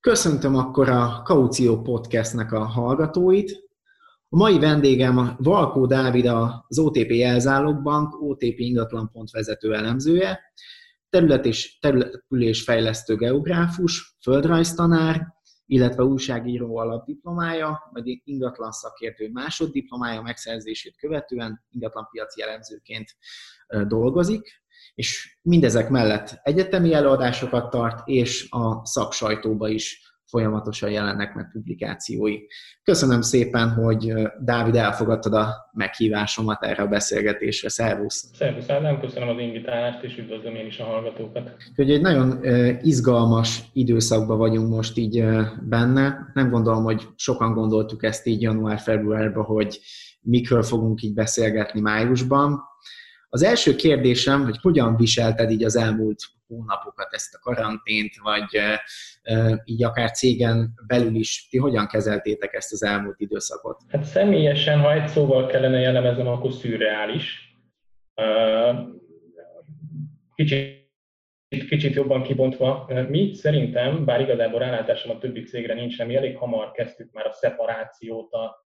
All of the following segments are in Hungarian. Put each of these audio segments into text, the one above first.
Köszöntöm akkor a Kaució Podcastnek a hallgatóit. A mai vendégem Valkó Dávid az OTP Jelzálogbank, OTP ingatlanpont vezető elemzője, terület és településfejlesztő geográfus, földrajztanár, illetve újságíró alapdiplomája, vagy ingatlan szakértő másoddiplomája megszerzését követően ingatlanpiaci elemzőként dolgozik és mindezek mellett egyetemi előadásokat tart, és a szaksajtóba is folyamatosan jelennek meg publikációi. Köszönöm szépen, hogy Dávid elfogadtad a meghívásomat erre a beszélgetésre. Szervusz! Szervusz Ádám, köszönöm az invitálást, és üdvözlöm én is a hallgatókat. Hogy egy nagyon izgalmas időszakban vagyunk most így benne. Nem gondolom, hogy sokan gondoltuk ezt így január-februárban, hogy mikről fogunk így beszélgetni májusban. Az első kérdésem, hogy hogyan viselted így az elmúlt hónapokat, ezt a karantént, vagy így akár cégen belül is, ti hogyan kezeltétek ezt az elmúlt időszakot? Hát személyesen, ha egy szóval kellene jellemeznem, akkor szürreális. Kicsit, kicsit jobban kibontva. Mi szerintem, bár igazából rálátásom a többi cégre nincs, mi elég hamar kezdtük már a szeparációt a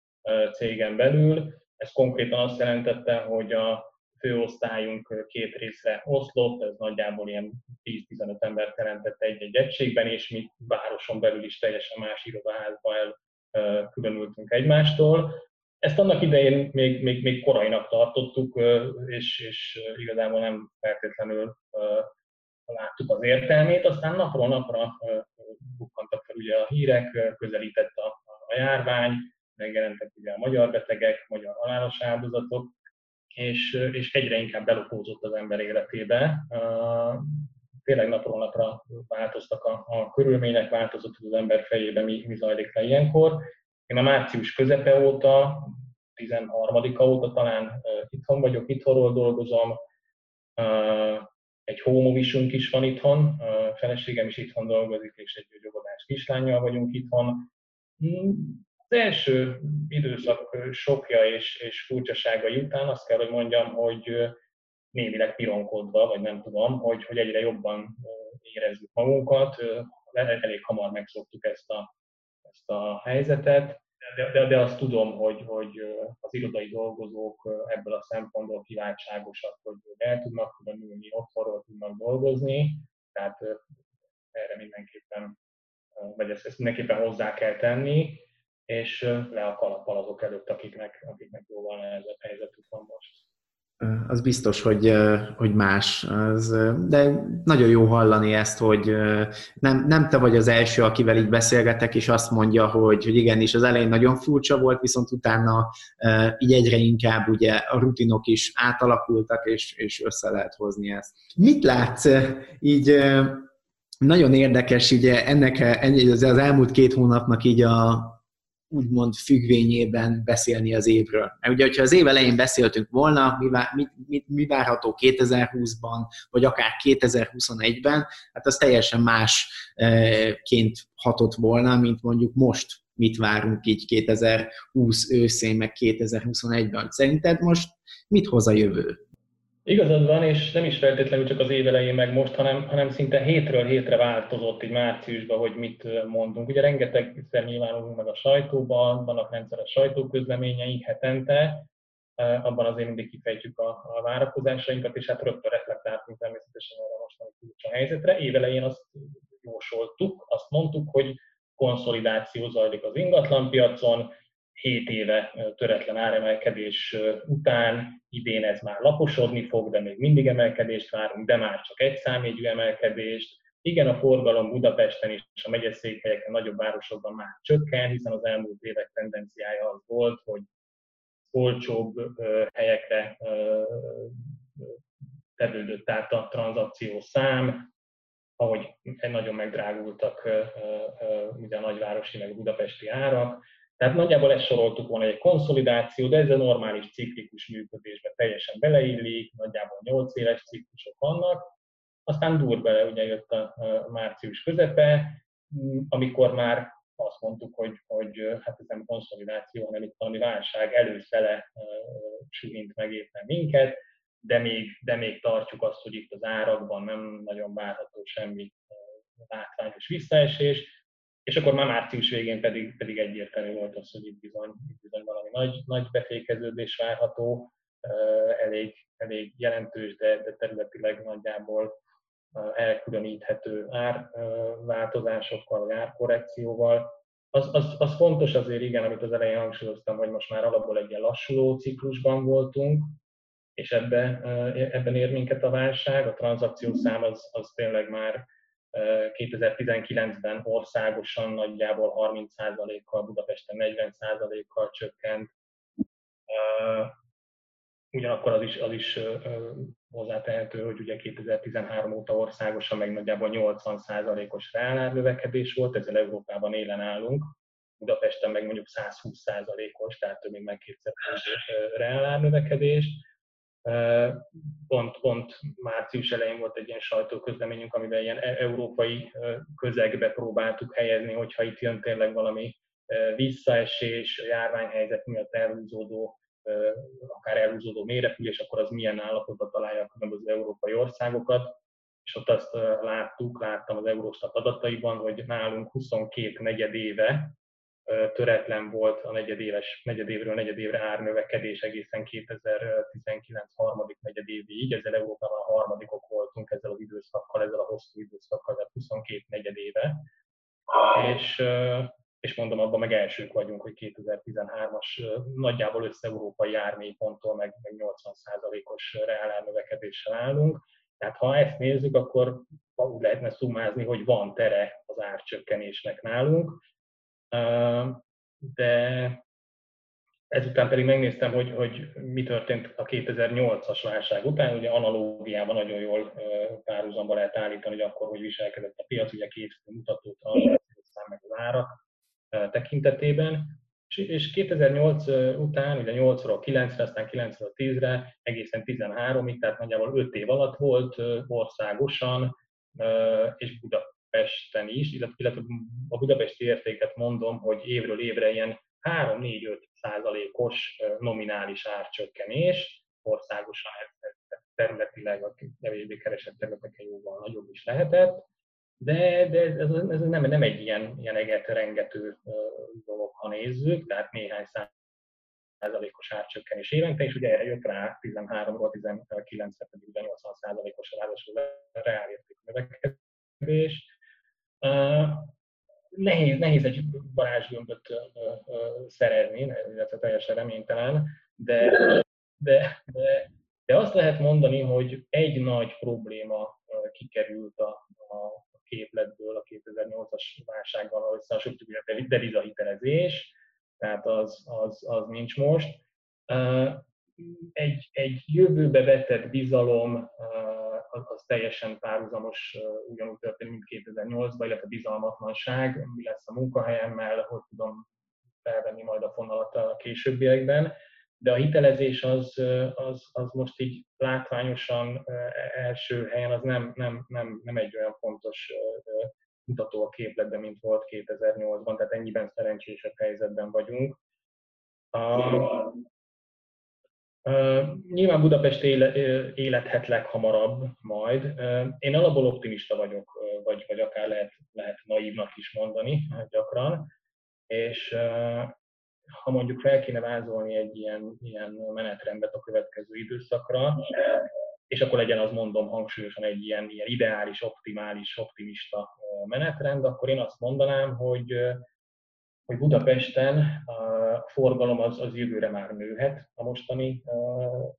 cégen belül. Ez konkrétan azt jelentette, hogy a főosztályunk két részre oszlott, ez nagyjából ilyen 10-15 ember jelentett egy-egy egységben, és mi városon belül is teljesen más irodaházba különültünk egymástól. Ezt annak idején még, még, még korainak tartottuk, és, és igazából nem feltétlenül láttuk az értelmét, aztán napról napra bukkantak fel ugye a hírek, közelített a, a járvány, megjelentek ugye a magyar betegek, magyar halálos áldozatok, és, és egyre inkább belopózott az ember életébe. Tényleg napról napra változtak a, a körülmények, változott az ember fejébe, mi, mi zajlik le ilyenkor. Én a március közepe óta, 13-a óta talán itthon vagyok, itthonról dolgozom, egy home is van itthon, a feleségem is itthon dolgozik, és egy gyógyodás kislányjal vagyunk itthon. Első időszak sokja és, és furcsaságai után azt kell, hogy mondjam, hogy némileg pironkodva, vagy nem tudom, hogy, hogy egyre jobban érezzük magunkat. Elég hamar megszoktuk ezt a, ezt a helyzetet, de, de, de azt tudom, hogy, hogy az irodai dolgozók ebből a szempontból kiváltságosak, hogy el tudnak különülni, otthonról tudnak dolgozni, tehát erre mindenképpen, vagy ezt, ezt mindenképpen hozzá kell tenni és le a kalappal azok előtt, akiknek, akiknek jóval nehezebb helyzetük van most. Az biztos, hogy, hogy más. Az, de nagyon jó hallani ezt, hogy nem, nem te vagy az első, akivel így beszélgetek, és azt mondja, hogy, hogy igenis az elején nagyon furcsa volt, viszont utána így egyre inkább ugye a rutinok is átalakultak, és, és össze lehet hozni ezt. Mit látsz így nagyon érdekes, ugye ennek az elmúlt két hónapnak így a, úgymond függvényében beszélni az évről. Mert ugye, hogyha az év elején beszéltünk volna, mi, mi, mi, mi várható 2020-ban, vagy akár 2021-ben, hát az teljesen másként hatott volna, mint mondjuk most mit várunk így 2020 őszén, meg 2021-ben. Szerinted most mit hoz a jövő? Igazad van, és nem is feltétlenül csak az év elején meg most, hanem, hanem szinte hétről hétre változott így márciusban, hogy mit mondunk. Ugye rengeteg nyilvánulunk meg a sajtóban, vannak rendszeres sajtóközleményeink hetente, abban azért mindig kifejtjük a, a várakozásainkat, és hát rögtön reflektáltunk természetesen erre mostani a helyzetre. Évelején azt jósoltuk, azt mondtuk, hogy konszolidáció zajlik az ingatlanpiacon, 7 éve töretlen áremelkedés után idén ez már laposodni fog, de még mindig emelkedést várunk, de már csak egy számjegyű emelkedést. Igen, a forgalom Budapesten és a megyeszékhelyeken, nagyobb városokban már csökken, hiszen az elmúlt évek tendenciája az volt, hogy olcsóbb helyekre tevődött át a tranzakció szám, ahogy nagyon megdrágultak ugye a nagyvárosi meg budapesti árak, tehát nagyjából ezt soroltuk volna egy konszolidáció, de ez a normális ciklikus működésbe teljesen beleillik, nagyjából 8 éves ciklusok vannak, aztán dur bele, ugye jött a, március közepe, amikor már azt mondtuk, hogy, hogy hát ez nem konszolidáció, hanem itt valami válság előszele sűrint meg éppen minket, de még, de még tartjuk azt, hogy itt az árakban nem nagyon várható semmi látványos visszaesés, és akkor már március végén pedig, pedig egyértelmű volt az, hogy itt bizony, itt bizony valami nagy, nagy befékeződés várható, elég, elég jelentős, de, de területileg nagyjából elkülöníthető árváltozásokkal, árkorrekcióval. Az, az, az fontos azért, igen, amit az elején hangsúlyoztam, hogy most már alapból egy ilyen lassuló ciklusban voltunk, és ebbe, ebben ér minket a válság. A tranzakciószám az, az tényleg már 2019-ben országosan nagyjából 30%-kal, Budapesten 40%-kal csökkent. Ugyanakkor az is, az is hozzátehető, hogy ugye 2013 óta országosan meg nagyjából 80%-os reálárnövekedés volt, ezzel Európában élen állunk. Budapesten meg mondjuk 120%-os, tehát több mint meg kétszer reálárnövekedés Pont, pont március elején volt egy ilyen sajtóközleményünk, amiben ilyen e- európai közegbe próbáltuk helyezni, hogyha itt jön tényleg valami visszaesés, a járványhelyzet miatt elhúzódó, akár elhúzódó mérepülés, akkor az milyen állapotban találja a különböző európai országokat. És ott azt láttuk, láttam az Eurostat adataiban, hogy nálunk 22 negyed éve töretlen volt a negyedéves, negyedévről negyedévre árnövekedés egészen 2019 harmadik negyedévig, ezzel Európában a harmadikok voltunk ezzel az időszakkal, ezzel a hosszú időszakkal, tehát 22 negyedéve. És, és mondom, abban meg elsők vagyunk, hogy 2013-as nagyjából össze-európai ármélyponttól meg, meg 80%-os reálárnövekedéssel állunk. Tehát ha ezt nézzük, akkor úgy lehetne szumázni, hogy van tere az árcsökkenésnek nálunk, de ezután pedig megnéztem, hogy, hogy mi történt a 2008-as válság után, ugye analógiában nagyon jól párhuzamba lehet állítani, hogy akkor hogy viselkedett a piac, ugye két mutatót, a szám meg az árak tekintetében, és 2008 után, ugye 8-ról 9-re, aztán 9-ről 10-re, egészen 13-ig, tehát nagyjából 5 év alatt volt országosan, és Buda, Budapesten is, illetve a budapesti értéket mondom, hogy évről évre ilyen 3-4-5 százalékos nominális árcsökkenés, országosan ez területileg a kevésbé keresett területeken jóval nagyobb is lehetett, de, de ez, ez nem, nem egy ilyen, ilyen eget rengető dolog, ha nézzük, tehát néhány százalékos árcsökkenés évente, és ugye erre jött rá 13-ról 19-re pedig 80 százalékos ráadásul reálérték növekedés, Nehéz, nehéz egy varázsgömböt szerezni, illetve teljesen reménytelen, de, de, de, de azt lehet mondani, hogy egy nagy probléma kikerült a, a képletből a 2008-as válsággal összehasonlítjuk, a devizahitelezés, tehát az, az, az nincs most. Egy, egy jövőbe vetett bizalom az, az teljesen párhuzamos, ugyanúgy történik, mint 2008-ban, illetve bizalmatlanság, mi lesz a munkahelyemmel, hogy tudom felvenni majd a fonalat a későbbiekben. De a hitelezés az, az, az most így látványosan első helyen az nem, nem, nem, nem egy olyan fontos mutató a képletben, mint volt 2008-ban, tehát ennyiben szerencsésebb helyzetben vagyunk. Nyilván Budapest élethet leghamarabb majd. Én alapból optimista vagyok, vagy, vagy akár lehet, lehet naívnak is mondani gyakran, és ha mondjuk fel kéne vázolni egy ilyen, ilyen menetrendet a következő időszakra, és akkor legyen az mondom hangsúlyosan egy ilyen, ilyen ideális, optimális, optimista menetrend, akkor én azt mondanám, hogy hogy Budapesten a forgalom az, az jövőre már nőhet a mostani,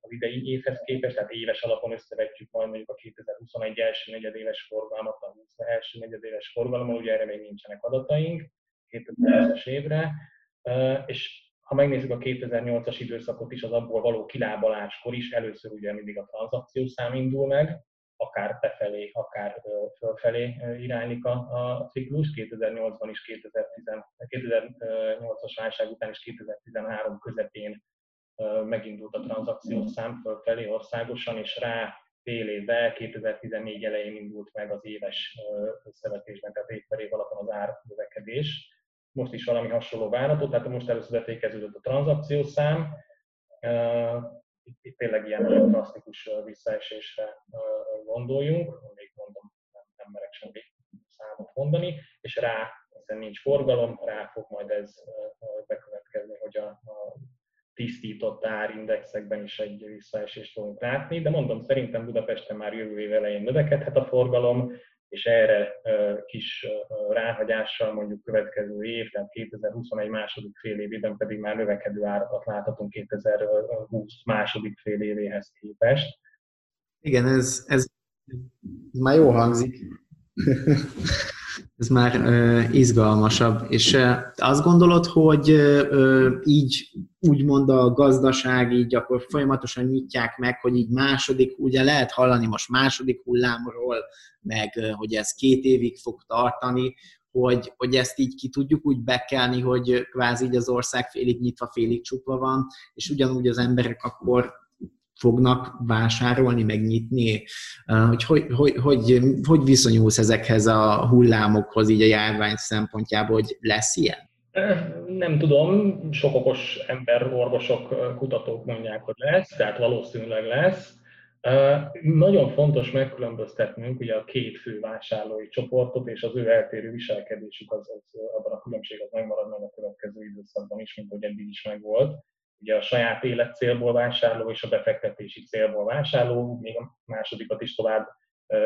az idei évhez képest, tehát éves alapon összevetjük majd mondjuk a 2021 első negyedéves forgalmat, a 20 első negyedéves forgalommal, ugye erre még nincsenek adataink 2020-as évre, és ha megnézzük a 2008-as időszakot is, az abból való kilábaláskor is először ugye mindig a tranzakciószám indul meg, akár befelé, akár fölfelé iránylik a, a ciklus. 2008-ban is, 2008-as válság után is 2013 közepén megindult a tranzakciós szám fölfelé országosan, és rá fél évvel, 2014 elején indult meg az éves összevetésben, tehát év per év alapon az árnövekedés. Most is valami hasonló várható, tehát most először értékeződött a tranzakciószám, itt, itt tényleg ilyen nagyon drasztikus visszaesésre gondoljunk, még mondom, nem, nem merek semmi számot mondani, és rá, hiszen nincs forgalom, rá fog majd ez bekövetkezni, hogy a, a tisztított árindexekben is egy visszaesést fogunk látni, de mondom, szerintem Budapesten már jövő év elején növekedhet a forgalom, és erre kis ráhagyással mondjuk következő év, tehát 2021 második fél évében pedig már növekedő árakat láthatunk 2020 második fél évéhez képest. Igen, ez, ez, ez már jó hangzik. Ez már ö, izgalmasabb. És ö, azt gondolod, hogy ö, így úgymond a gazdaság így akkor folyamatosan nyitják meg, hogy így második, ugye lehet hallani most második hullámról, meg hogy ez két évig fog tartani, hogy, hogy ezt így ki tudjuk úgy bekelni, hogy kvázi így az ország félig nyitva, félig csukva van, és ugyanúgy az emberek akkor fognak vásárolni, megnyitni, hogy hogy, hogy, hogy, hogy viszonyulsz ezekhez a hullámokhoz így a járvány szempontjából, hogy lesz ilyen? Nem tudom, sok okos ember, orvosok, kutatók mondják, hogy lesz, tehát valószínűleg lesz. Nagyon fontos megkülönböztetnünk ugye a két fő vásárlói csoportot, és az ő eltérő viselkedésük, az, az abban a különbség az megmarad meg a következő időszakban is, mint hogy eddig is megvolt ugye a saját életcélból vásárló és a befektetési célból vásárló, még a másodikat is tovább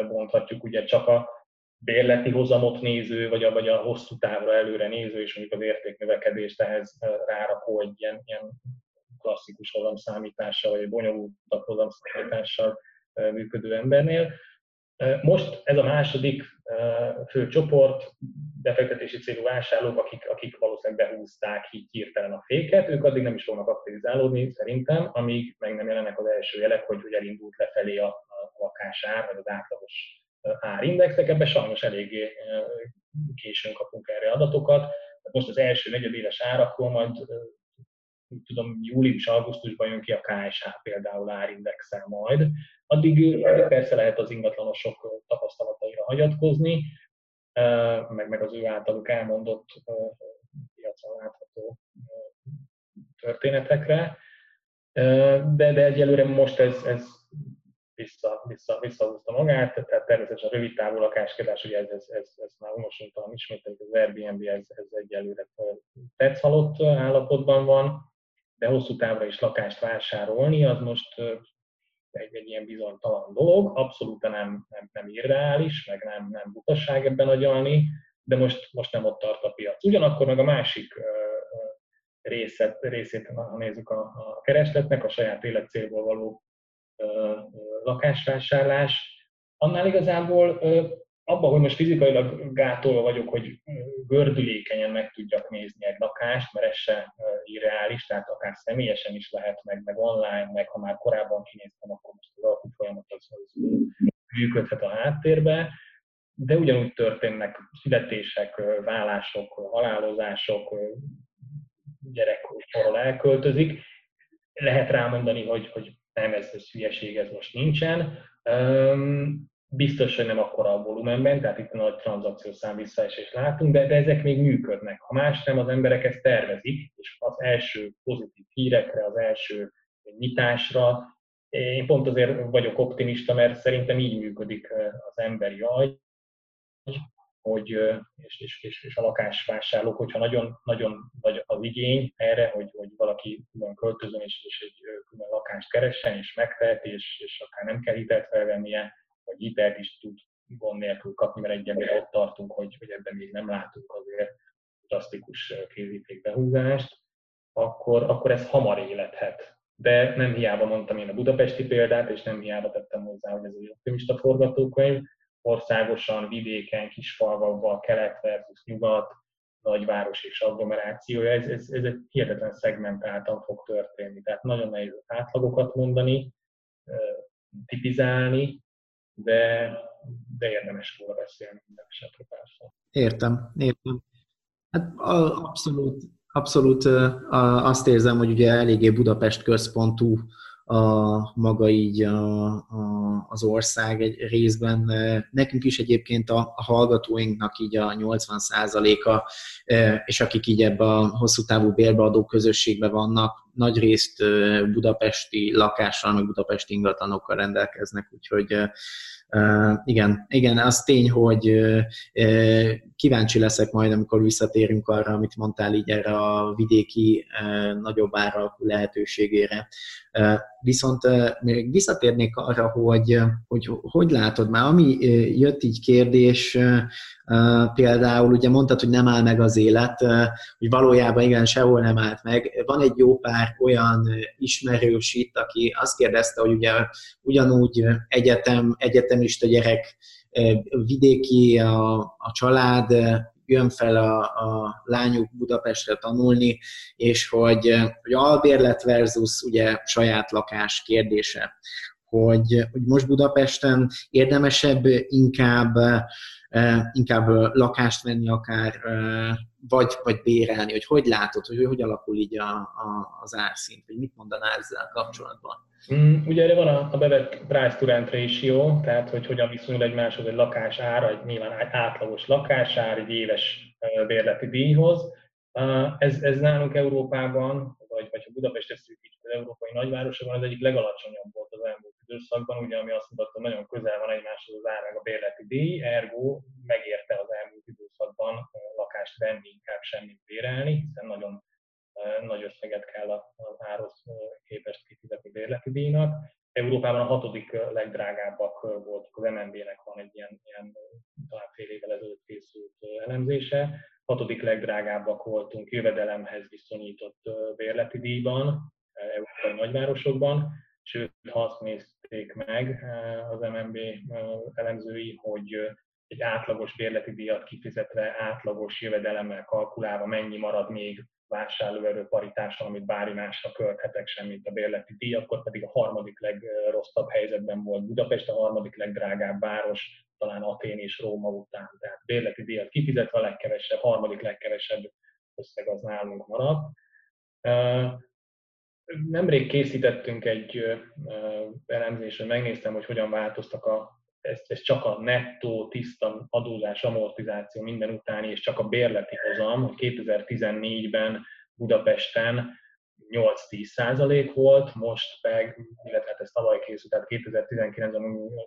bonthatjuk, ugye csak a bérleti hozamot néző, vagy a, vagy a hosszú távra előre néző, és mondjuk az értéknövekedést ehhez rárakó egy ilyen, ilyen klasszikus hozamszámítással, vagy bonyolultabb hozamszámítással működő embernél. Most ez a második fő csoport, befektetési célú vásárlók, akik, akik valószínűleg behúzták így hirtelen a féket, ők addig nem is fognak aktivizálódni szerintem, amíg meg nem jelennek az első jelek, hogy, hogy elindult lefelé a, a lakásár, vagy az átlagos árindexek, ebben sajnos eléggé későn kapunk erre adatokat. Most az első negyedéves árakról majd tudom, július-augusztusban jön ki a KSH például árindexel majd. Addig persze lehet az ingatlanosok tapasztalataira hagyatkozni, meg, meg az ő általuk elmondott piacon látható történetekre, de, de egyelőre most ez, ez vissza, vissza, visszahúzta magát, tehát természetesen a rövid távú lakáskedás, ugye ez, ez, ez, ez már unosítalan ismételjük, az Airbnb ez, ez egyelőre tetszhalott állapotban van, de hosszú távra is lakást vásárolni, az most egy, egy ilyen bizonytalan dolog, abszolút nem, nem, nem irreális, meg nem, nem butaság ebben agyalni, de most, most nem ott tart a piac. Ugyanakkor meg a másik részét, részét ha nézzük a, a keresletnek, a saját életcélból való lakásvásárlás, annál igazából abban, hogy most fizikailag gátolva vagyok, hogy gördülékenyen meg tudjak nézni egy lakást, mert ez se irreális, tehát akár személyesen is lehet, meg, meg online, meg ha már korábban kinéztem, akkor most az alkú folyamat az, az működhet a háttérbe, de ugyanúgy történnek születések, vállások, halálozások, gyerek korral elköltözik. Lehet rámondani, hogy, hogy nem, ez, ez hülyeség, ez most nincsen biztos, hogy nem akkora a volumenben, tehát itt nagy tranzakciós szám visszaesést látunk, de, de ezek még működnek. Ha más nem, az emberek ezt tervezik, és az első pozitív hírekre, az első nyitásra, én pont azért vagyok optimista, mert szerintem így működik az emberi agy, hogy, és, és, és, és a lakásvásárlók, hogyha nagyon, nagyon nagy az igény erre, hogy, hogy valaki külön költözön és, és egy külön lakást keressen, és megtehet, és, és akár nem kell hitelt felvennie, vagy hitelt is tud gond nélkül kapni, mert egyelőre ott tartunk, hogy, hogy ebben még nem látunk azért drasztikus behúzást, akkor, akkor ez hamar élethet. De nem hiába mondtam én a budapesti példát, és nem hiába tettem hozzá, hogy ez egy optimista forgatókönyv, országosan, vidéken, kisfalvakban, kelet versus nyugat, nagyváros és agglomerációja, ez, ez, ez egy hihetetlen szegmentáltan fog történni. Tehát nagyon nehéz átlagokat mondani, tipizálni, de, de érdemes róla beszélni minden esetre persze. Értem, értem. Hát abszolút, abszolút azt érzem, hogy ugye eléggé Budapest központú a maga így a, a, az ország egy részben. Nekünk is egyébként a, a hallgatóinknak így a 80%-a, és akik így ebbe a hosszú távú bérbeadó közösségbe vannak, nagy részt budapesti lakással, meg budapesti ingatlanokkal rendelkeznek, úgyhogy igen, igen, az tény, hogy kíváncsi leszek majd, amikor visszatérünk arra, amit mondtál így erre a vidéki nagyobb áralkú lehetőségére. Viszont még visszatérnék arra, hogy, hogy hogy látod már, ami jött így kérdés, például ugye mondtad, hogy nem áll meg az élet, hogy valójában igen, sehol nem állt meg. Van egy jó pár olyan ismerős itt, aki azt kérdezte, hogy ugye ugyanúgy egyetem, egyetemista gyerek, vidéki a, a család, jön fel a, a lányuk Budapestre tanulni, és hogy, hogy albérlet versus ugye saját lakás kérdése. Hogy, hogy most Budapesten érdemesebb inkább inkább lakást venni akár, vagy, vagy bérelni, hogy hogy látod, hogy hogy alakul így a, a, az árszint, vagy mit mondanál ezzel kapcsolatban? Mm, ugye erre van a, a bevett price to rent ratio, tehát hogy hogyan viszonyul egymáshoz egy lakás ára, egy nyilván átlagos lakásár, egy éves bérleti díjhoz. Ez, ez nálunk Európában, vagy, vagy ha Budapest szűkítjük az európai nagyvárosokban, az egyik legalacsonyabb volt az elmúlt időszakban, ugye, ami azt mutatta, nagyon közel van egymáshoz az ár meg a bérleti díj, ergo megérte az elmúlt időszakban lakást venni, inkább semmit bérelni, hiszen nagyon nagy összeget kell az árhoz képest kifizetni bérleti díjnak. Európában a hatodik legdrágábbak voltak, az MNB-nek van egy ilyen, ilyen talán fél évvel ezelőtt készült elemzése, hatodik legdrágábbak voltunk jövedelemhez viszonyított bérleti díjban, európai nagyvárosokban, sőt, azt nézték meg az MNB elemzői, hogy egy átlagos bérleti díjat kifizetve, átlagos jövedelemmel kalkulálva mennyi marad még vásárlóerő paritáson, amit bármi másra költhetek sem, mint a bérleti díj, akkor pedig a harmadik legrosszabb helyzetben volt Budapest, a harmadik legdrágább város, talán Atén és Róma után. Tehát bérleti díjat kifizetve a legkevesebb, harmadik legkevesebb összeg az nálunk maradt. Nemrég készítettünk egy elemzést, hogy megnéztem, hogy hogyan változtak a ez, ez csak a nettó, tiszta adózás, amortizáció minden utáni, és csak a bérleti hozam, 2014-ben Budapesten 8-10 százalék volt, most meg, illetve hát ez tavaly készült, tehát 2019-ben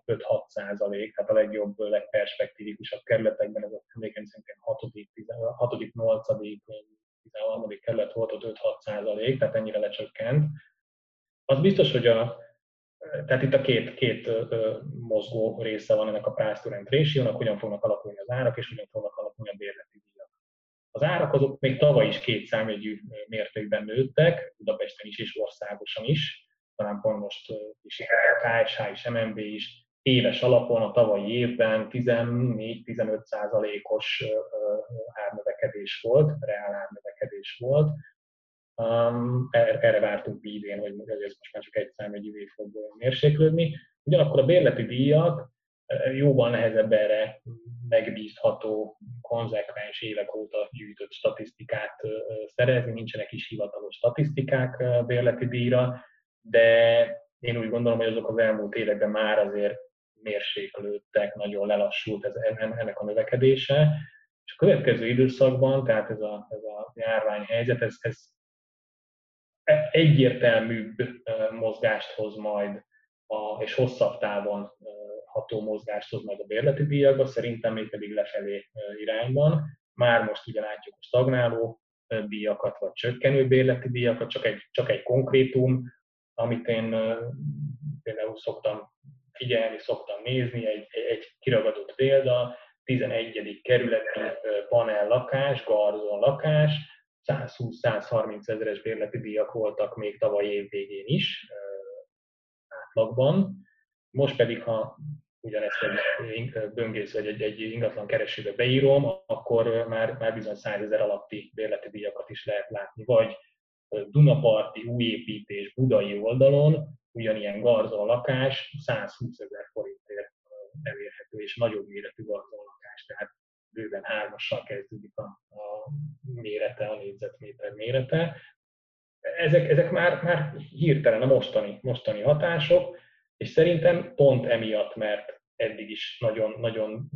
5-6 százalék, tehát a legjobb, legperspektívikusabb kerületekben, ez a emlékeim szerintem 6., 8., 13. kerület volt, ott 5-6 százalék, tehát ennyire lecsökkent. Az biztos, hogy a, tehát itt a két, két mozgó része van ennek a price to rent ratio hogyan fognak alakulni az árak, és hogyan fognak alakulni a bérleti díjak. Az árak azok még tavaly is két számjegyű mértékben nőttek, Budapesten is és országosan is, talán pont most is a KSH és MNB is éves alapon a tavalyi évben 14-15 százalékos árnövekedés volt, reál árnövekedés volt, Um, erre vártunk mi idén, hogy ez most már csak egy számjegyűvé fog mérséklődni. Ugyanakkor a bérleti díjak jóval nehezebb erre megbízható, konzekvens évek óta gyűjtött statisztikát szerezni, nincsenek is hivatalos statisztikák bérleti díjra, de én úgy gondolom, hogy azok az elmúlt években már azért mérséklődtek, nagyon lelassult ez, ennek a növekedése. És a következő időszakban, tehát ez a, ez a járványhelyzet, ez, ez egyértelműbb mozgást hoz majd, a, és hosszabb távon ható mozgást hoz majd a bérleti díjakba, szerintem még pedig lefelé irányban. Már most ugye látjuk a stagnáló díjakat, vagy csökkenő bérleti díjakat, csak egy, csak egy konkrétum, amit én például szoktam figyelni, szoktam nézni, egy, egy kiragadott példa, 11. kerületi panel lakás, garzon lakás, 120-130 ezeres bérleti díjak voltak még tavaly év végén is átlagban. Most pedig, ha ugyanezt egy böngész vagy egy, egy ingatlan keresőbe beírom, akkor már, már bizony 100 ezer alatti bérleti díjakat is lehet látni, vagy Dunaparti újépítés budai oldalon, ugyanilyen garzon lakás 120 ezer forintért elérhető, és nagyobb méretű garzon lakás, tehát bőven hármassal kezdődik a, a mérete, a négyzetméter mérete. ezek, ezek már, már hirtelen a mostani, mostani hatások, és szerintem pont emiatt, mert eddig is nagyon, nagyon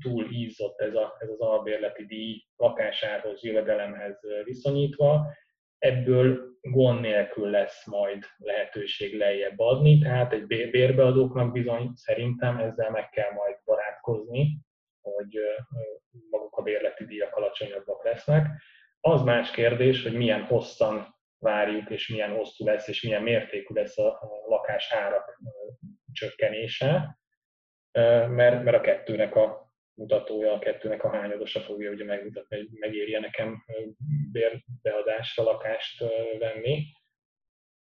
túl ízott ez, a, ez az albérleti díj lakásárhoz, jövedelemhez viszonyítva, ebből gond nélkül lesz majd lehetőség lejjebb adni, tehát egy bérbeadóknak bizony szerintem ezzel meg kell majd barátkozni, hogy maguk a bérleti díjak alacsonyabbak lesznek. Az más kérdés, hogy milyen hosszan várjuk, és milyen hosszú lesz, és milyen mértékű lesz a lakásárak csökkenése, mert, mert a kettőnek a mutatója, a kettőnek a hányadosa fogja ugye megmutatni, hogy megérje nekem bérbeadásra lakást venni,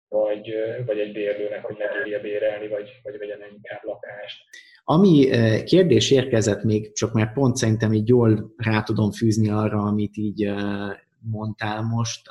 vagy, vagy egy bérlőnek, hogy megérje bérelni, vagy, vagy vegyen inkább lakást. Ami kérdés érkezett még, csak mert pont szerintem így jól rá tudom fűzni arra, amit így mondtál most,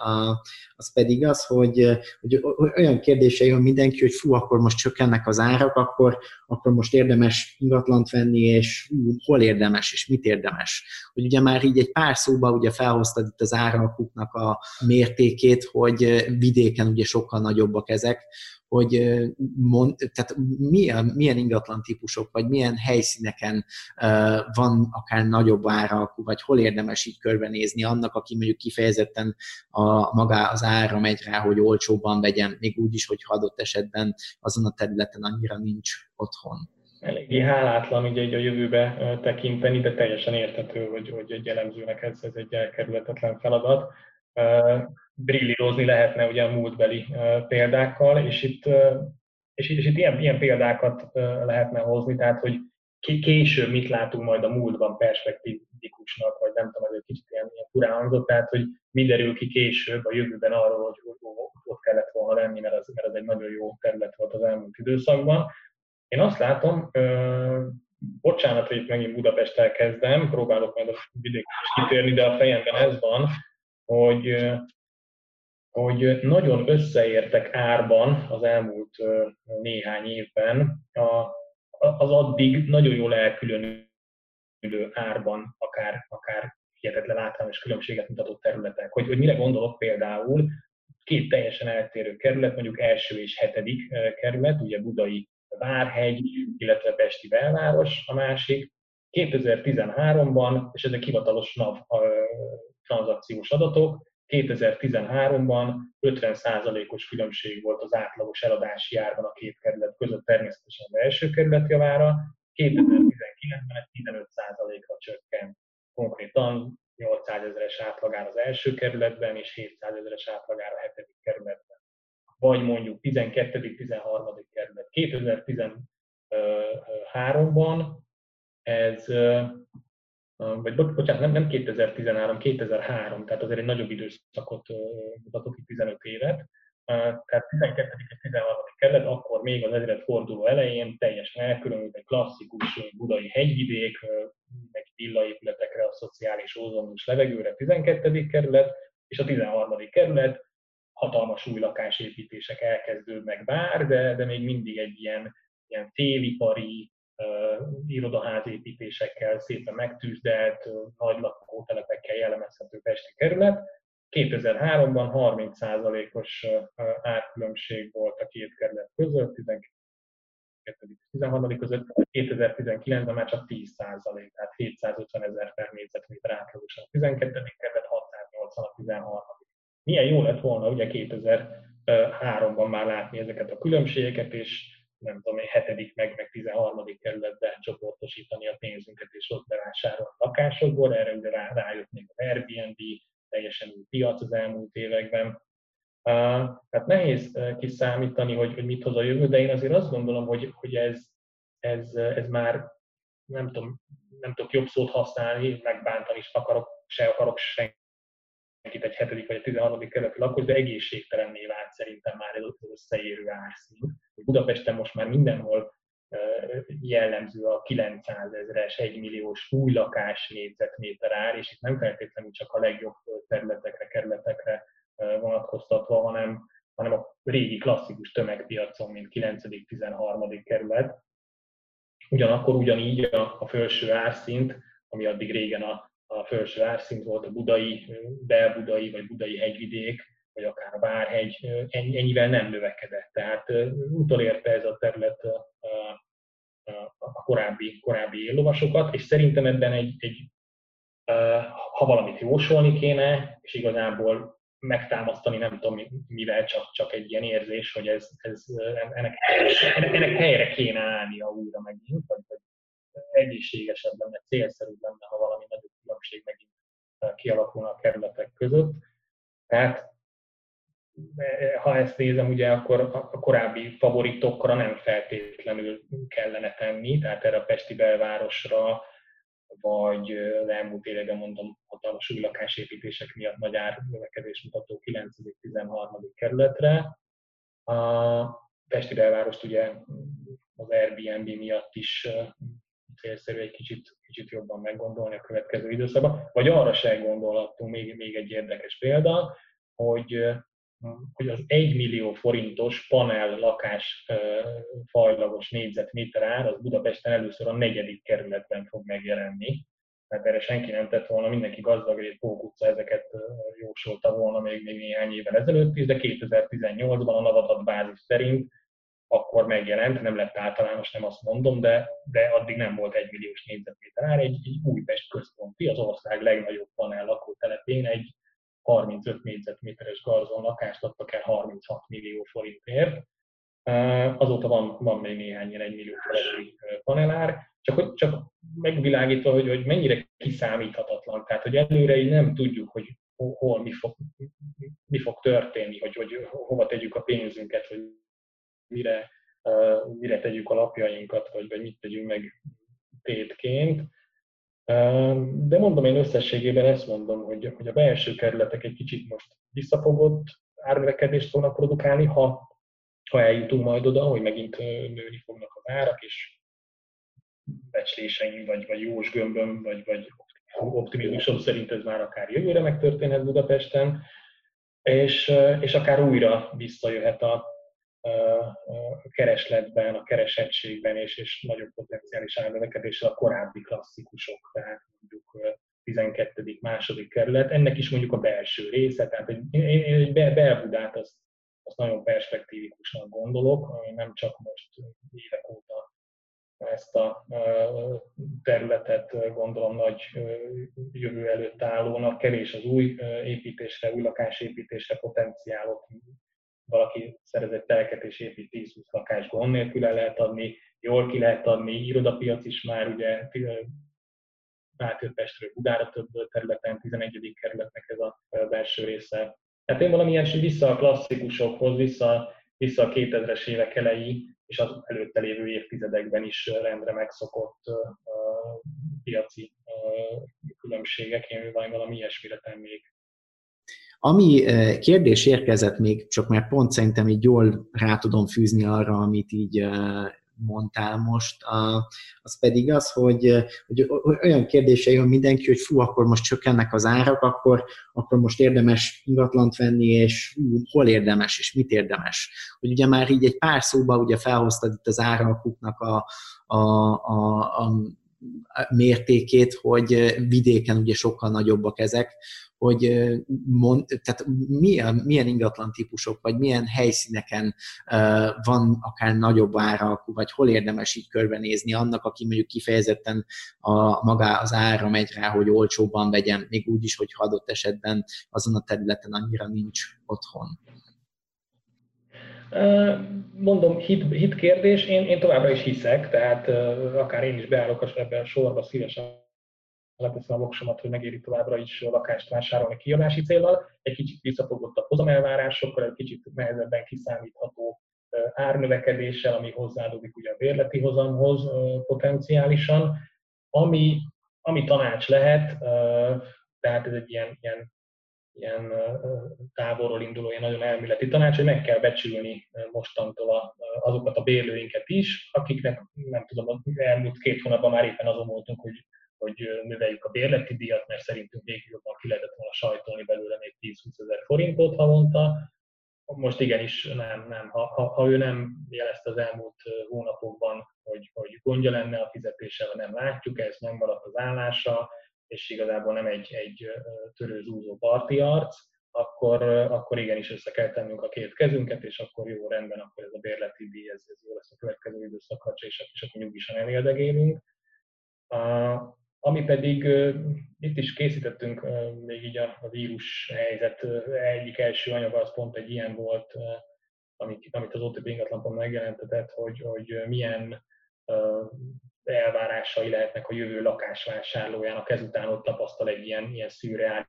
az pedig az, hogy, hogy olyan kérdései van mindenki, hogy fú, akkor most csökkennek az árak, akkor, akkor most érdemes ingatlant venni, és fú, hol érdemes, és mit érdemes. Hogy ugye már így egy pár szóba ugye felhoztad itt az árakuknak a mértékét, hogy vidéken ugye sokkal nagyobbak ezek, hogy mond, tehát milyen, milyen ingatlan típusok, vagy milyen helyszíneken van akár nagyobb árakú, vagy hol érdemes így körbenézni annak, aki mondjuk kifejezetten a, maga az ára megy rá, hogy olcsóbban vegyen, még úgy is, hogy adott esetben azon a területen annyira nincs otthon. Eléggé hálátlan ugye a jövőbe tekinteni, de teljesen értető, hogy, hogy egy elemzőnek ez, ez egy elkerülhetetlen feladat brillírozni lehetne ugye a múltbeli példákkal, és itt, és, és itt ilyen, ilyen példákat lehetne hozni, tehát hogy később mit látunk majd a múltban perspektívikusnak, vagy nem tudom, ez egy kicsit ilyen, ilyen furán hangzott, tehát hogy mi derül ki később a jövőben arról, hogy ott kellett volna lenni, mert az, mert az egy nagyon jó terület volt az elmúlt időszakban. Én azt látom, bocsánat, hogy itt megint Budapesttel kezdem, próbálok majd a vidékre is kitérni, de a fejemben ez van, hogy hogy nagyon összeértek árban az elmúlt néhány évben az addig nagyon jól elkülönülő árban, akár, akár hihetetlen általános különbséget mutató területek. Hogy, hogy mire gondolok például, két teljesen eltérő kerület, mondjuk első és hetedik kerület, ugye Budai Várhegy, illetve Pesti belváros a másik. 2013-ban, és ezek hivatalos NAV tranzakciós adatok, 2013-ban 50%-os különbség volt az átlagos eladási árban a két kerület között, természetesen az első kerület javára, 2019-ben 15%-ra csökkent. Konkrétan 800 ezeres átlagár az első kerületben, és 700 ezeres átlagár a hetedik kerületben. Vagy mondjuk 12.-13. kerület. 2013-ban ez vagy bocsánat, nem, nem 2013, 2003, tehát azért egy nagyobb időszakot mutatok itt 15 évet. Tehát 12. és 13. kerület, akkor még az ezred forduló elején teljesen elkülönült egy klasszikus budai hegyvidék, meg villaépületekre, a szociális ózonus levegőre 12. kerület, és a 13. kerület hatalmas új lakásépítések elkezdődnek bár, de, de még mindig egy ilyen, ilyen télipari, irodaházépítésekkel szépen megtűzdelt, nagy lakótelepekkel jellemezhető Pesti kerület. 2003-ban 30%-os árkülönbség volt a két kerület között, 12. 13. között, 2019-ben már csak 10% tehát 750 ezer per négyzetméter átlagosan a 12. kerület, 680 a 13. Milyen jó lett volna ugye 2003-ban már látni ezeket a különbségeket, és nem tudom én, hetedik meg, meg 13. kerületbe csoportosítani a pénzünket, és ott bevásárolni lakásokból. Erre ugye rá, rájött még az Airbnb, teljesen új piac az elmúlt években. Tehát nehéz kiszámítani, hogy, hogy mit hoz a jövő, de én azért azt gondolom, hogy, hogy ez, ez, ez már nem tudom, nem tudok jobb szót használni, megbántani is akarok, se akarok senki senkit egy hetedik vagy a 13. kerületi lakos, de egészségtelenné vált szerintem már ez az összeérő árszín. Budapesten most már mindenhol jellemző a 900 ezeres, 1 milliós új lakás négyzetméter ár, és itt nem feltétlenül csak a legjobb területekre, kerületekre vonatkoztatva, hanem, hanem a régi klasszikus tömegpiacon, mint 9.-13. kerület. Ugyanakkor ugyanígy a, a felső árszint, ami addig régen a a felső árszint volt a budai, belbudai vagy budai hegyvidék, vagy akár a Várhegy ennyivel nem növekedett. Tehát utolérte ez a terület a korábbi, korábbi éllovasokat, és szerintem ebben egy, egy ha valamit jósolni kéne, és igazából megtámasztani, nem tudom mivel, csak, csak egy ilyen érzés, hogy ez, ez ennek, ennek, ennek helyre kéne állnia újra megint, vagy egészségesebb lenne, célszerűbb lenne, ha valami nagyobb különbség megint kialakulna a kerületek között. Tehát ha ezt nézem, ugye akkor a korábbi favoritokra nem feltétlenül kellene tenni, tehát erre a Pesti belvárosra, vagy az elmúlt években mondom, hatalmas új lakásépítések miatt nagy árnövekedés mutató 9.-13. kerületre. A Pesti belvárost ugye az Airbnb miatt is célszerű egy kicsit, kicsit jobban meggondolni a következő időszakban, vagy arra se gondolhattunk, még, még egy érdekes példa, hogy hogy az 1 millió forintos panel lakás fajlagos négyzetméter ár az Budapesten először a negyedik kerületben fog megjelenni. Tehát erre senki nem tett volna, mindenki gazdag, egy Pók utca ezeket jósolta volna még, még néhány évvel ezelőtt is, de 2018-ban a Navadat bázis szerint akkor megjelent, nem lett általános, nem azt mondom, de, de addig nem volt egy milliós négyzetméter ár, egy, egy Újpest központi, az ország legnagyobb panel lakótelepén egy 35 négyzetméteres garzon lakást adtak el 36 millió forintért. Azóta van, van még néhány ilyen 1 millió forinti panelár, csak, csak megvilágítva, hogy, hogy mennyire kiszámíthatatlan. Tehát, hogy előre így nem tudjuk, hogy hol mi fog, mi fog történni, hogy, hogy hova tegyük a pénzünket, hogy mire, mire tegyük a lapjainkat, vagy, vagy mit tegyünk meg tétként. De mondom, én összességében ezt mondom, hogy, hogy a belső kerületek egy kicsit most visszafogott árnövekedést fognak produkálni, ha, ha eljutunk majd oda, hogy megint nőni fognak az árak, és becsléseim, vagy, vagy jós gömböm, vagy, vagy optimizmusom szerint ez már akár jövőre megtörténhet Budapesten, és, és akár újra visszajöhet a, keresletben, a keresettségben és, és nagyobb potenciális árnövekedéssel a korábbi klasszikusok, tehát mondjuk 12. második kerület, ennek is mondjuk a belső része, tehát egy, egy Belbudát azt, azt nagyon perspektívikusnak gondolok, nem csak most évek óta ezt a területet gondolom nagy jövő előtt állónak, kevés az új építésre, új lakásépítésre potenciálot valaki szerez egy telket és épít 10-20 lakást gond nélkül el lehet adni, jól ki lehet adni, irodapiac is már ugye átjött Pestről Budára több területen, 11. kerületnek ez a belső része. Tehát én valamilyen vissza a klasszikusokhoz, vissza, vissza a 2000-es évek elejé és az előtte lévő évtizedekben is rendre megszokott uh, piaci uh, különbségek, én valami ilyesmire tennék. Ami kérdés érkezett még, csak mert pont szerintem így jól rá tudom fűzni arra, amit így mondtál most, az pedig az, hogy, hogy olyan kérdése jön mindenki, hogy fú, akkor most csökkennek az árak, akkor, akkor most érdemes ingatlant venni, és fú, hol érdemes, és mit érdemes. Hogy ugye már így egy pár szóban ugye felhoztad itt az árakuknak a, a, a, a mértékét, hogy vidéken ugye sokkal nagyobbak ezek, hogy mond, tehát milyen, milyen ingatlan típusok, vagy milyen helyszíneken van akár nagyobb árakú, vagy hol érdemes így körbenézni annak, aki mondjuk kifejezetten a, maga az ára megy rá, hogy olcsóbban vegyen, még úgy is, hogy adott esetben azon a területen annyira nincs otthon. Mondom, hit, hit kérdés, én, én továbbra is hiszek, tehát akár én is beállok ebben a sorba szívesen leteszem a voksomat, hogy megéri továbbra is lakást vásárolni kiadási célral, egy kicsit visszafogott a hozamelvárásokkal, egy kicsit nehezebben kiszámítható árnövekedéssel, ami hozzáadódik ugye a bérleti hozamhoz potenciálisan. Ami, ami tanács lehet, tehát ez egy ilyen, ilyen, ilyen távolról induló, ilyen nagyon elméleti tanács, hogy meg kell becsülni mostantól azokat a bérlőinket is, akiknek nem tudom, elmúlt két hónapban már éppen azon voltunk, hogy hogy növeljük a bérleti díjat, mert szerintünk még jobban ki lehetett volna sajtolni belőle még 10-20 ezer forintot havonta. Most igenis nem, nem. Ha, ha, ha ő nem jelezte az elmúlt hónapokban, hogy, hogy gondja lenne a fizetéssel, nem látjuk, ez nem maradt az állása, és igazából nem egy, egy törőzúzó parti arc, akkor, akkor igenis össze kell tennünk a két kezünket, és akkor jó rendben, akkor ez a bérleti díj, ez, ez jó lesz a következő időszakra, és, és akkor nyugisan elérdegélünk. Uh, ami pedig itt is készítettünk még így a, a vírus helyzet egyik első anyaga, az pont egy ilyen volt, amit, amit az OTP ingatlanpont megjelentetett, hogy, hogy milyen elvárásai lehetnek a jövő lakásvásárlójának, ezután ott tapasztal egy ilyen, ilyen szürreális,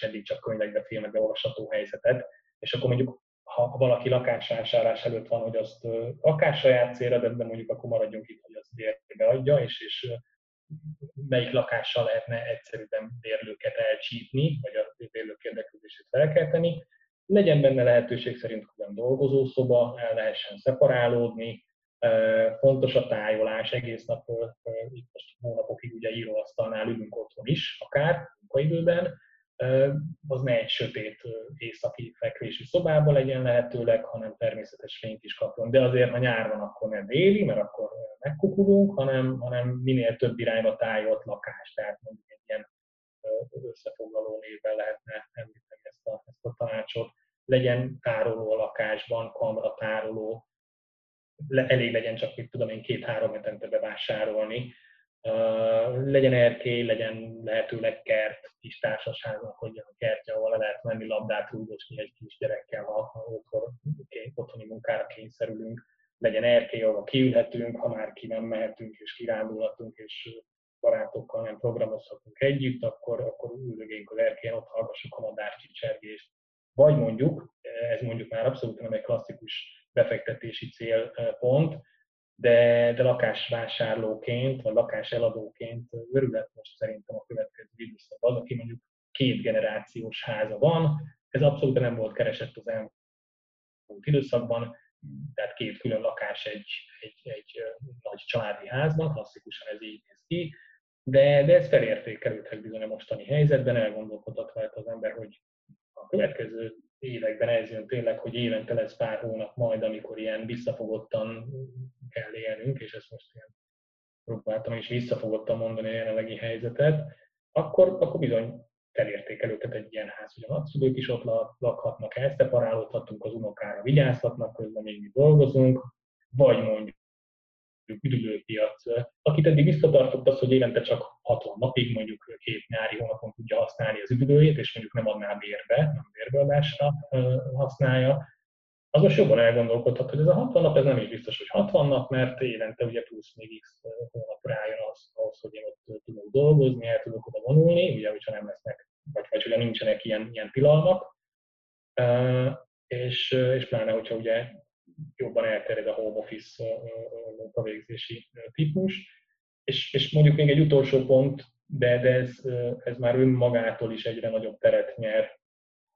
eddig csak könyvekbe, filmekbe olvasható helyzetet, és akkor mondjuk ha valaki lakásvásárlás előtt van, hogy azt akár saját célra, de mondjuk akkor maradjunk itt, hogy azt bérbe adja, és, és melyik lakással lehetne egyszerűen bérlőket elcsípni, vagy a bérlők érdeklődését felkelteni. Legyen benne lehetőség szerint külön dolgozószoba, el lehessen szeparálódni, Fontos a tájolás, egész nap, itt most hónapokig ugye íróasztalnál ülünk otthon is, akár munkaidőben, az ne egy sötét északi fekvési szobában legyen lehetőleg, hanem természetes fényt is kapjon. De azért, ha nyár van, akkor ne déli, mert akkor megkukulunk, hanem, hanem minél több irányba tájolt lakás. Tehát mondjuk egy ilyen összefoglaló névvel lehetne említeni ezt a, ezt a tanácsot. Legyen tároló a lakásban, kamra tároló, elég legyen csak, mit tudom én, két-három hetente bevásárolni. legyen erkély, legyen lehetőleg kert, kis társaságnak, hogy a kertje, ahol le lehet menni labdát rúgdosni egy kis gyerekkel, ha, ha otthon, otthoni munkára kényszerülünk. Legyen erkély, ahol kiülhetünk, ha már ki nem mehetünk és kirándulhatunk, és barátokkal nem programozhatunk együtt, akkor, akkor üldögénk az erkélyen, ott hallgassuk a madárcsicsergést. Vagy mondjuk, ez mondjuk már abszolút nem egy klasszikus befektetési célpont, de, de lakásvásárlóként, vagy lakáseladóként örület most szerintem a következő időszak az, aki mondjuk két generációs háza van, ez abszolút nem volt keresett az elmúlt időszakban, tehát két külön lakás egy, egy, egy nagy családi házban, klasszikusan ez így néz ki, de, de ez felértékelődhet bizony a mostani helyzetben, elgondolkodhat rajta az ember, hogy a következő években ez tényleg, hogy évente lesz pár hónap majd, amikor ilyen visszafogottan kell élnünk, és ezt most ilyen próbáltam is visszafogottan mondani a jelenlegi helyzetet, akkor, akkor bizony felértékelődhet egy ilyen ház, hogy a nagyszülők is ott lakhatnak, elszeparálódhatunk, az unokára vigyázhatnak, közben még mi dolgozunk, vagy mondjuk üdülőpiac. Akit eddig visszatartott az, hogy évente csak 60 napig, mondjuk két nyári hónapon tudja használni az üdülőjét, és mondjuk nem adná bérbe, nem bérbeadásra használja, az most jobban elgondolkodhat, hogy ez a 60 nap, ez nem is biztos, hogy 60 nap, mert évente ugye plusz még x hónap rájön az, ahhoz, hogy én ott tudok dolgozni, el tudok oda vonulni, ugye, hogyha nem lesznek, vagy, vagy ugye nincsenek ilyen, ilyen tilalmak, és, és pláne, hogyha ugye jobban elterjed a home office munkavégzési típus. És, és mondjuk még egy utolsó pont, de, de ez, ez már önmagától is egyre nagyobb teret nyer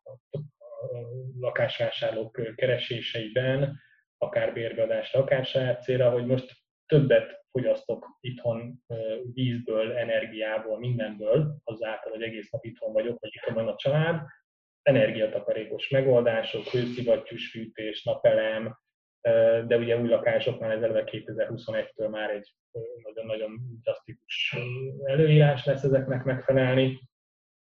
a lakásvásárlók kereséseiben, akár bérbeadásra, akár saját célra, hogy most többet fogyasztok itthon vízből, energiából, mindenből, azáltal, hogy egész nap itthon vagyok, vagy itthon van a család, energiatakarékos megoldások, hőszivattyús fűtés, napelem, de ugye új lakásoknál ez eleve 2021-től már egy nagyon-nagyon drasztikus előírás lesz ezeknek megfelelni.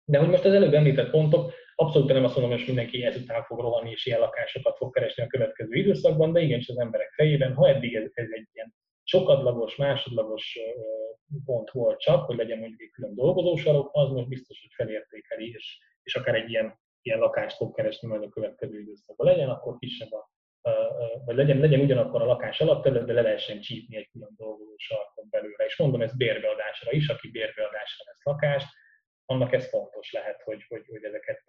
De hogy most az előbb említett pontok, abszolút nem azt mondom, hogy mindenki ezután fog rohanni és ilyen lakásokat fog keresni a következő időszakban, de igenis az emberek fejében, ha eddig ez, ez egy ilyen sokadlagos, másodlagos pont volt csak, hogy legyen mondjuk egy külön dolgozósarok, az most biztos, hogy felértékeli, és, és akár egy ilyen, ilyen lakást fog keresni majd a következő időszakban. Legyen akkor kisebb a vagy legyen, legyen ugyanakkor a lakás alapterület, de le lehessen csípni egy külön dolgozó sarkon belőle. És mondom, ez bérbeadásra is, aki bérbeadásra lesz lakást, annak ez fontos lehet, hogy, hogy, hogy ezeket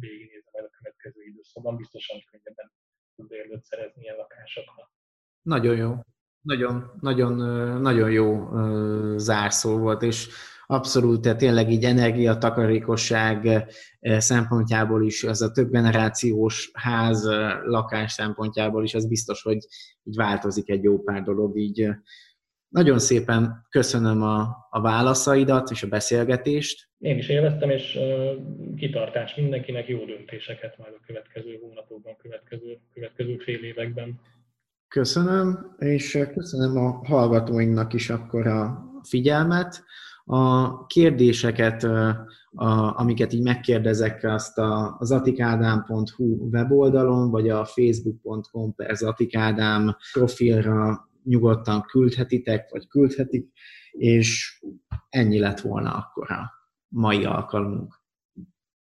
végignézem el a következő időszakban, biztosan könnyebben tud bérlőt szerezni ilyen lakásoknak. Nagyon jó. Nagyon, nagyon, nagyon jó zárszó volt, és abszolút, tehát tényleg így energiatakarékosság eh, szempontjából is, az a több generációs ház, eh, lakás szempontjából is, az biztos, hogy így változik egy jó pár dolog, így eh, nagyon szépen köszönöm a, a válaszaidat és a beszélgetést. Én is élveztem, és uh, kitartás mindenkinek, jó döntéseket majd a következő hónapokban, következő, következő fél években. Köszönöm, és köszönöm a hallgatóinknak is akkor a figyelmet. A kérdéseket, a, amiket így megkérdezek, azt a, az atikádám.hu weboldalon, vagy a facebook.com per zatikádám profilra nyugodtan küldhetitek, vagy küldhetik, és ennyi lett volna akkor a mai alkalmunk.